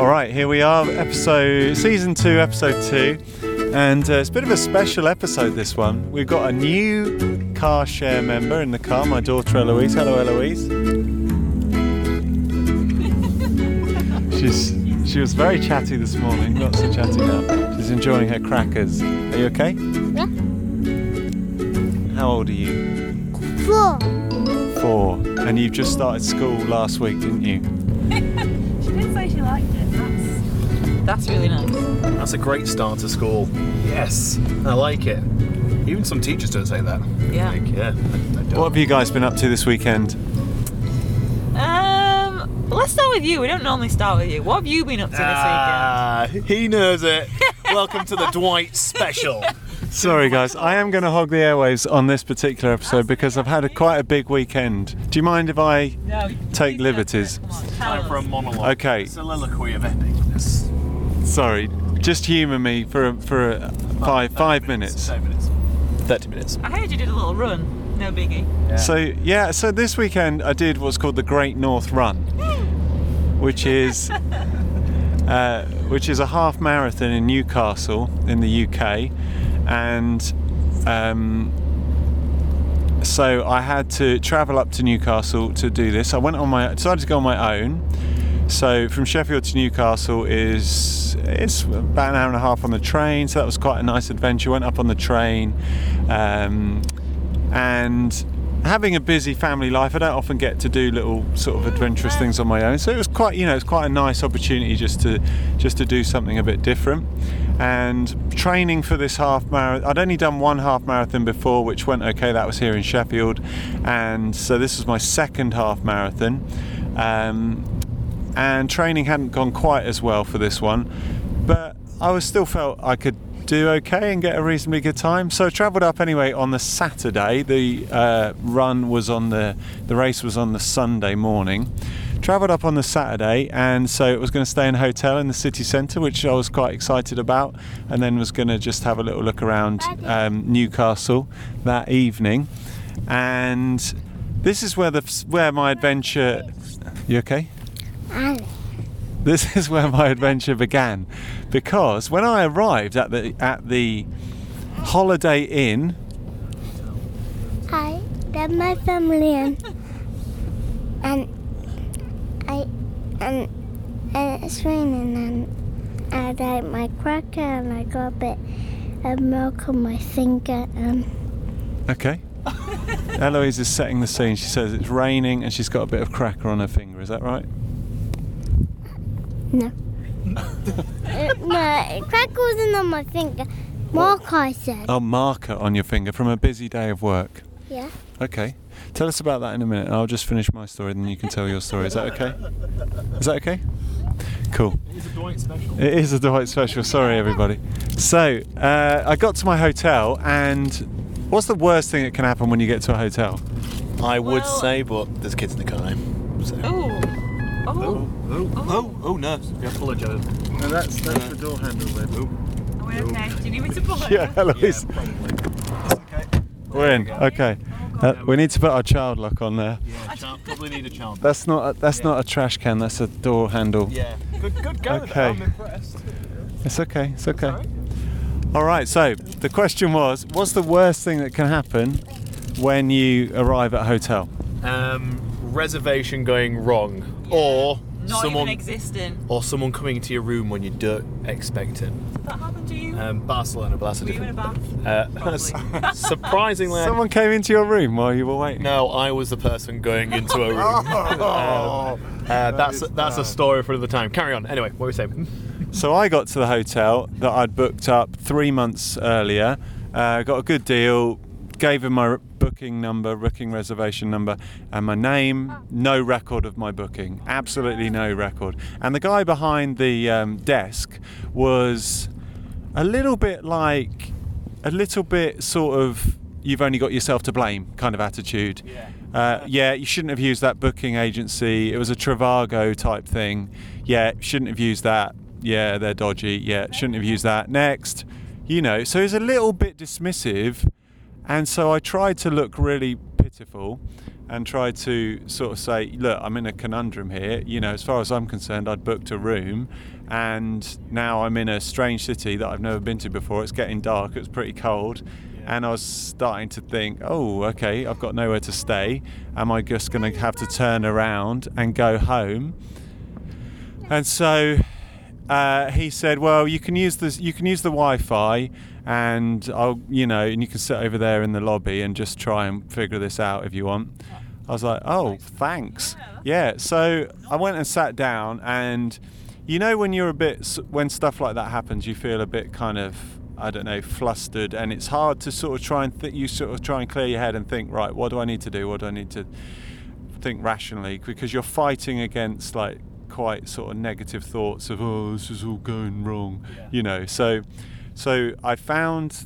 All right, here we are, episode season two, episode two, and uh, it's a bit of a special episode. This one, we've got a new car share member in the car. My daughter Eloise. Hello, Eloise. She's she was very chatty this morning. Not so chatty now. She's enjoying her crackers. Are you okay? Yeah. How old are you? Four. Four. And you've just started school last week, didn't you? That's that's really nice. That's a great start to school. Yes, I like it. Even some teachers don't say that. Yeah. Like, yeah. I, I don't. What have you guys been up to this weekend? Um, let's start with you. We don't normally start with you. What have you been up to this Ah, he knows it. Welcome to the Dwight special. Sorry, guys. I am going to hog the airwaves on this particular episode because I've had a quite a big weekend. Do you mind if I weekend? No. take liberties? don't. Come on, tell Time for a monologue. Okay. Soliloquy of epicness. Sorry, just humour me for for uh, five five minutes. Five minutes. Thirty minutes. I heard you did a little run. No biggie. So yeah, so this weekend I did what's called the Great North Run, which is uh, which is a half marathon in Newcastle in the UK, and um, so I had to travel up to Newcastle to do this. I went on my decided to go on my own. So from Sheffield to Newcastle is it's about an hour and a half on the train. So that was quite a nice adventure. Went up on the train, um, and having a busy family life, I don't often get to do little sort of adventurous things on my own. So it was quite you know it's quite a nice opportunity just to just to do something a bit different. And training for this half marathon, I'd only done one half marathon before, which went okay. That was here in Sheffield, and so this was my second half marathon. Um, and training hadn't gone quite as well for this one, but I was still felt I could do okay and get a reasonably good time. So I travelled up anyway on the Saturday. The uh, run was on the the race was on the Sunday morning. Travelled up on the Saturday, and so it was going to stay in a hotel in the city centre, which I was quite excited about, and then was going to just have a little look around um, Newcastle that evening. And this is where the where my adventure. You okay? This is where my adventure began because when I arrived at the at the Holiday Inn, I love my family and and I and and it's raining and I like my cracker and I got a bit of milk on my finger and okay, Eloise is setting the scene. She says it's raining and she's got a bit of cracker on her finger. Is that right? No. Uh, no, cracker wasn't on my finger. Mark, I said. Oh, marker on your finger from a busy day of work. Yeah. Okay, tell us about that in a minute. I'll just finish my story, then you can tell your story. Is that okay? Is that okay? Cool. It's a Dwight special. It is a Dwight special. Sorry, everybody. So uh, I got to my hotel, and what's the worst thing that can happen when you get to a hotel? I would Well- say, but there's kids in the car. So. Oh. Oh. oh, oh, oh, nurse. We apologise. No, that's that's the door handle then. Are we okay? Do you need me to pull it? Yeah, Eloise. probably. Okay. We're in. Okay. Uh, we need to put our child lock on there. Yeah, child, probably need a child. That's not a, that's not a trash can. That's a door handle. Yeah. Good, good go. Okay. There. I'm impressed. It's okay. It's okay. Alright. All right. So the question was, what's the worst thing that can happen when you arrive at a hotel? Um, reservation going wrong, or Not someone even existing. or someone coming into your room when you don't expect it. Did that happen to you? Um, Barcelona, but that's a Were you in a different. bath? Uh, surprisingly, Someone came into your room while you were waiting. no, I was the person going into a room. Oh. Um, uh, that's that's a story for another time. Carry on. Anyway, what were we saying? So I got to the hotel that I'd booked up three months earlier, uh, got a good deal, gave him my r- booking number, booking reservation number, and my name. No record of my booking, absolutely no record. And the guy behind the um, desk was a little bit like, a little bit sort of, you've only got yourself to blame kind of attitude. Uh, yeah, you shouldn't have used that booking agency. It was a Trivago type thing. Yeah, shouldn't have used that. Yeah, they're dodgy. Yeah, shouldn't have used that. Next, you know. So it's a little bit dismissive, and so I tried to look really pitiful. and tried to sort of say, look, I'm in a conundrum here. You know, as far as I'm concerned, I'd booked a room, and now I'm in a strange city that I've never been to before. It's getting dark. It's pretty cold. And I was starting to think, oh, okay, I've got nowhere to stay. Am I just going to have to turn around and go home? And so uh, he said, "Well, you can use this. You can use the Wi-Fi, and I'll, you know, and you can sit over there in the lobby and just try and figure this out if you want." I was like, "Oh, thanks." Yeah. So I went and sat down, and you know, when you're a bit, when stuff like that happens, you feel a bit kind of, I don't know, flustered, and it's hard to sort of try and th- you sort of try and clear your head and think, right, what do I need to do? What do I need to think rationally? Because you're fighting against like quite sort of negative thoughts of oh this is all going wrong you know so so i found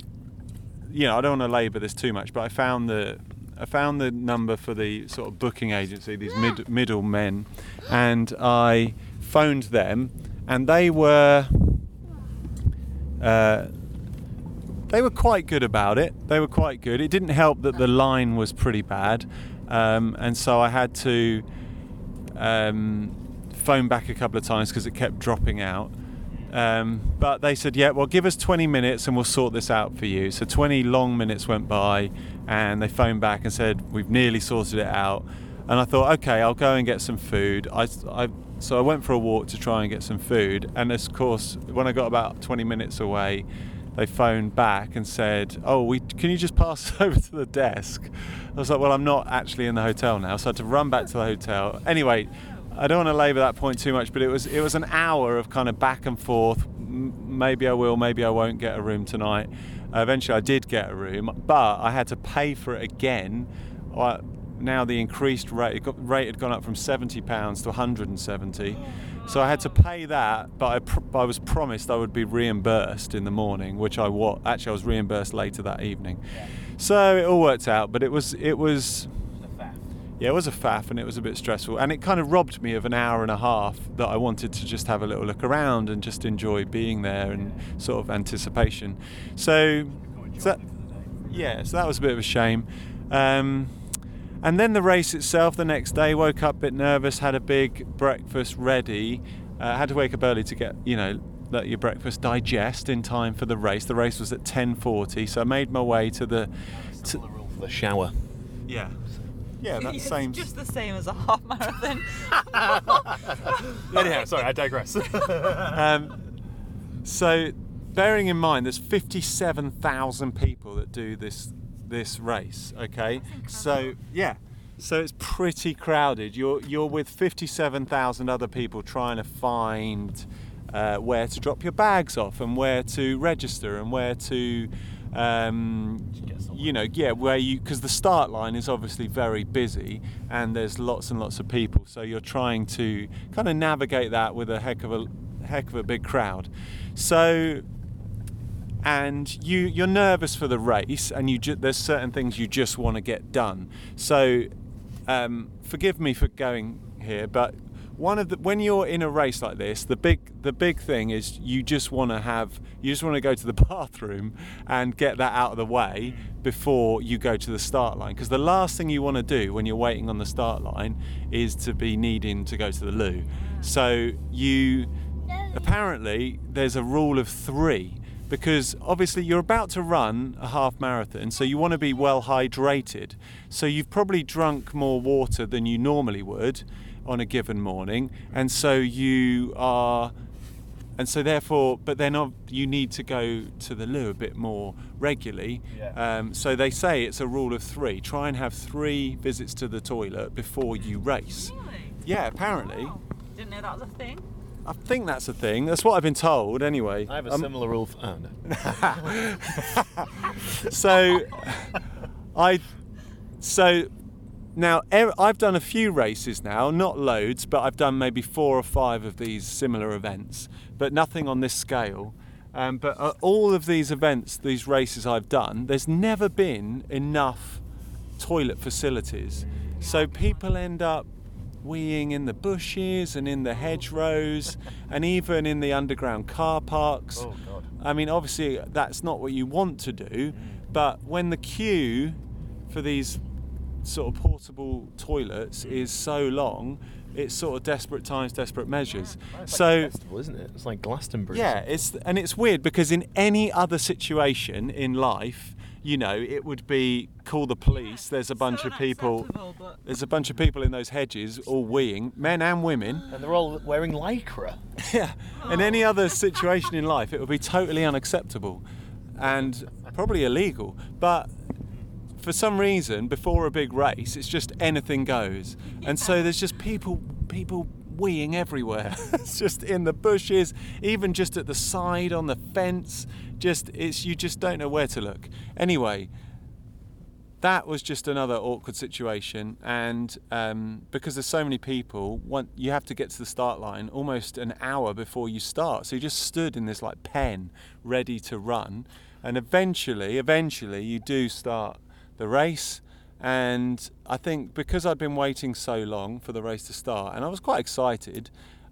you know i don't want to labor this too much but i found the i found the number for the sort of booking agency these mid, middle men and i phoned them and they were uh, they were quite good about it. They were quite good. It didn't help that the line was pretty bad, um, and so I had to um, phone back a couple of times because it kept dropping out. Um, but they said, yeah, well, give us 20 minutes and we'll sort this out for you. So 20 long minutes went by, and they phoned back and said, we've nearly sorted it out. And I thought, okay, I'll go and get some food. I, I, so I went for a walk to try and get some food. And of course, when I got about 20 minutes away, they phoned back and said, "Oh, we can you just pass over to the desk?" I was like, "Well, I'm not actually in the hotel now," so I had to run back to the hotel. Anyway, I don't want to labour that point too much, but it was it was an hour of kind of back and forth. M- maybe I will, maybe I won't get a room tonight. Uh, eventually, I did get a room, but I had to pay for it again. Uh, now the increased rate got, rate had gone up from 70 pounds to 170 so I had to pay that but I, pr- I was promised I would be reimbursed in the morning which I was actually I was reimbursed later that evening so it all worked out but it was it was yeah, it was a faff and it was a bit stressful. And it kind of robbed me of an hour and a half that I wanted to just have a little look around and just enjoy being there and sort of anticipation. So, so that, yeah, so that was a bit of a shame. Um, and then the race itself the next day, woke up a bit nervous, had a big breakfast ready, uh, had to wake up early to get, you know, let your breakfast digest in time for the race. The race was at 10:40, so I made my way to the to, The shower. yeah. Yeah, that's it's same. just the same as a half marathon. Anyhow, sorry, I digress. Um, so, bearing in mind, there's 57,000 people that do this this race. Okay, so yeah, so it's pretty crowded. You're you're with 57,000 other people trying to find uh, where to drop your bags off and where to register and where to. Um, you know, yeah, where you because the start line is obviously very busy and there's lots and lots of people, so you're trying to kind of navigate that with a heck of a heck of a big crowd. So and you you're nervous for the race and you ju- there's certain things you just want to get done so um, forgive me for going here but one of the when you're in a race like this the big the big thing is you just want to have you just want to go to the bathroom and get that out of the way before you go to the start line because the last thing you want to do when you're waiting on the start line is to be needing to go to the loo so you apparently there's a rule of 3 because obviously you're about to run a half marathon, so you want to be well hydrated. So you've probably drunk more water than you normally would on a given morning, and so you are. And so, therefore, but then you need to go to the loo a bit more regularly. Um, so they say it's a rule of three. Try and have three visits to the toilet before you race. really? Yeah, apparently. Wow. Didn't know that was a thing. I think that's a thing. That's what I've been told, anyway. I have a Um, similar rule. For, oh no. so I so now I've done a few races now, not loads, but I've done maybe four or five of these similar events, but nothing on this scale. Um, but uh, all of these events, these races I've done, there's never been enough toilet facilities. So people end up weeing in the bushes and in the hedgerows and even in the underground car parks. Oh god. I mean, obviously, that's not what you want to do, but when the queue for these sort of portable toilets is so long. It's sort of desperate times, desperate measures. It's so like a festival, isn't it? It's like Glastonbury. yeah, it's and it's weird because in any other situation in life, you know, it would be call the police. There's a bunch So of people. but- There's a bunch of people in those hedges, all weeing, men and women. And they're all wearing lycra. Yeah. In any other situation in life, it would be totally unacceptable and probably illegal. But for some reason, before a big race, it's just anything goes, and so there's just people, people weeing everywhere. it's just in the bushes, even just at the side on the fence. Just it's you just don't know where to look. Anyway, that was just another awkward situation and um, because there's so many people one, you have to get to the start line almost an hour before you start so you just stood in this like pen ready to run and eventually eventually you do start the race. And i think because i'd been waiting so long for the race to start and i was quite excited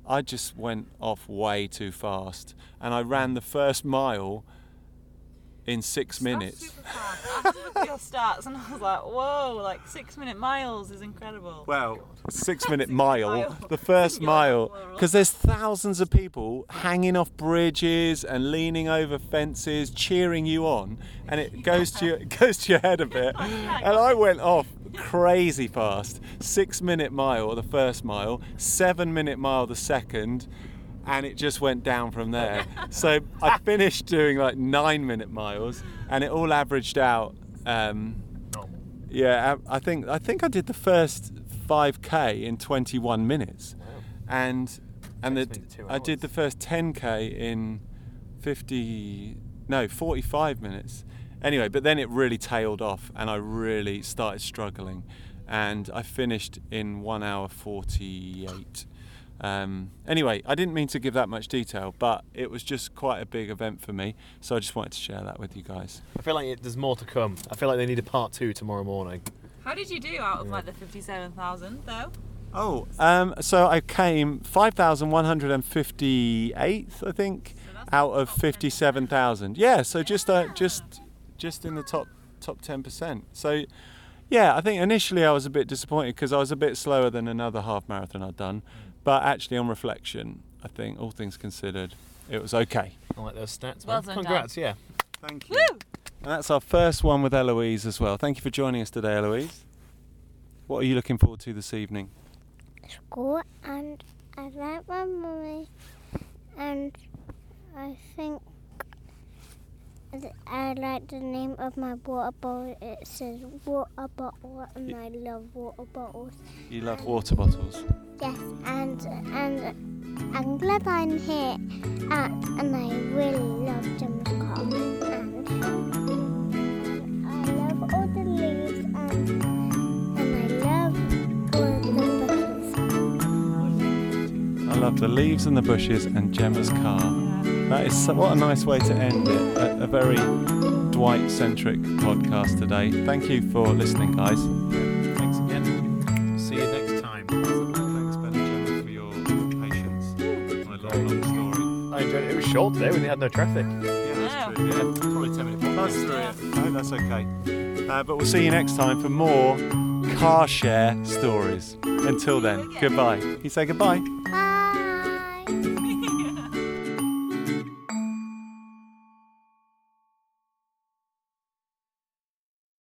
i just went off way too fast. And i ran the first mile in six That's minutes super fast. I had to look at your stats and I was like, whoa, like six minute miles is incredible. Well, six minute Six mile, mile. the first mile, because there's thousands of people hanging off bridges and leaning over fences, cheering you on, and it goes to your it goes to your head a bit. And I went off crazy fast. Six minute mile the first mile, seven minute mile the second. And it just went down from there. So I finished doing like nine minute miles, and it all averaged out um, yeah, I think I think I did the first 5k in 21 minutes, and and the, Takes me two I did the first 10k in 50 no 45 minutes. Anyway, but then it really tailed off, and I really started struggling, and I finished in one hour 48. Um, anyway, I didn't mean to give that much detail, but it was just quite a big event for me, so I just wanted to share that with you guys. I feel like it, there's more to come. I feel like they need a part two tomorrow morning. How did you do out of like the 57,000 though? Oh, um, so I came 5,158th, I think, that's out of 57,000. Yeah, so just uh, just just in the top top 10%. So yeah, I think initially I was a bit disappointed because I was a bit slower than another half marathon I'd done, but actually on reflection, I think all things considered, it was okay. I like those stats. Well man. done, Congrats, yeah. Thank you. Woo! And that's our first one with Eloise as well. Thank you for joining us today, Eloise. What are you looking forward to this evening? School and I like my mummy and I think th- I like the name of my water bottle. It says water bottle and I love water bottles. You love water bottles. Yes, and and I'm glad I'm here, uh, and I really love Jim's car. And, and I love all the leaves, and and I love all the bushes. I love the leaves and the bushes and Gemma's car. That is so, what a nice way to end it. A, a very Dwight centric podcast today. Thank you for listening, guys. Thanks again. See you next time. Thanks, Ben and Gemma, for your patience. My long, long story. I enjoyed it. It was short today when we had no traffic. Yeah, that's true. Yeah, Probably 10 minutes. Buzz through it. I hope that's okay. Uh, but we'll see you next time for more car share stories. Until then, goodbye. You say goodbye. Bye.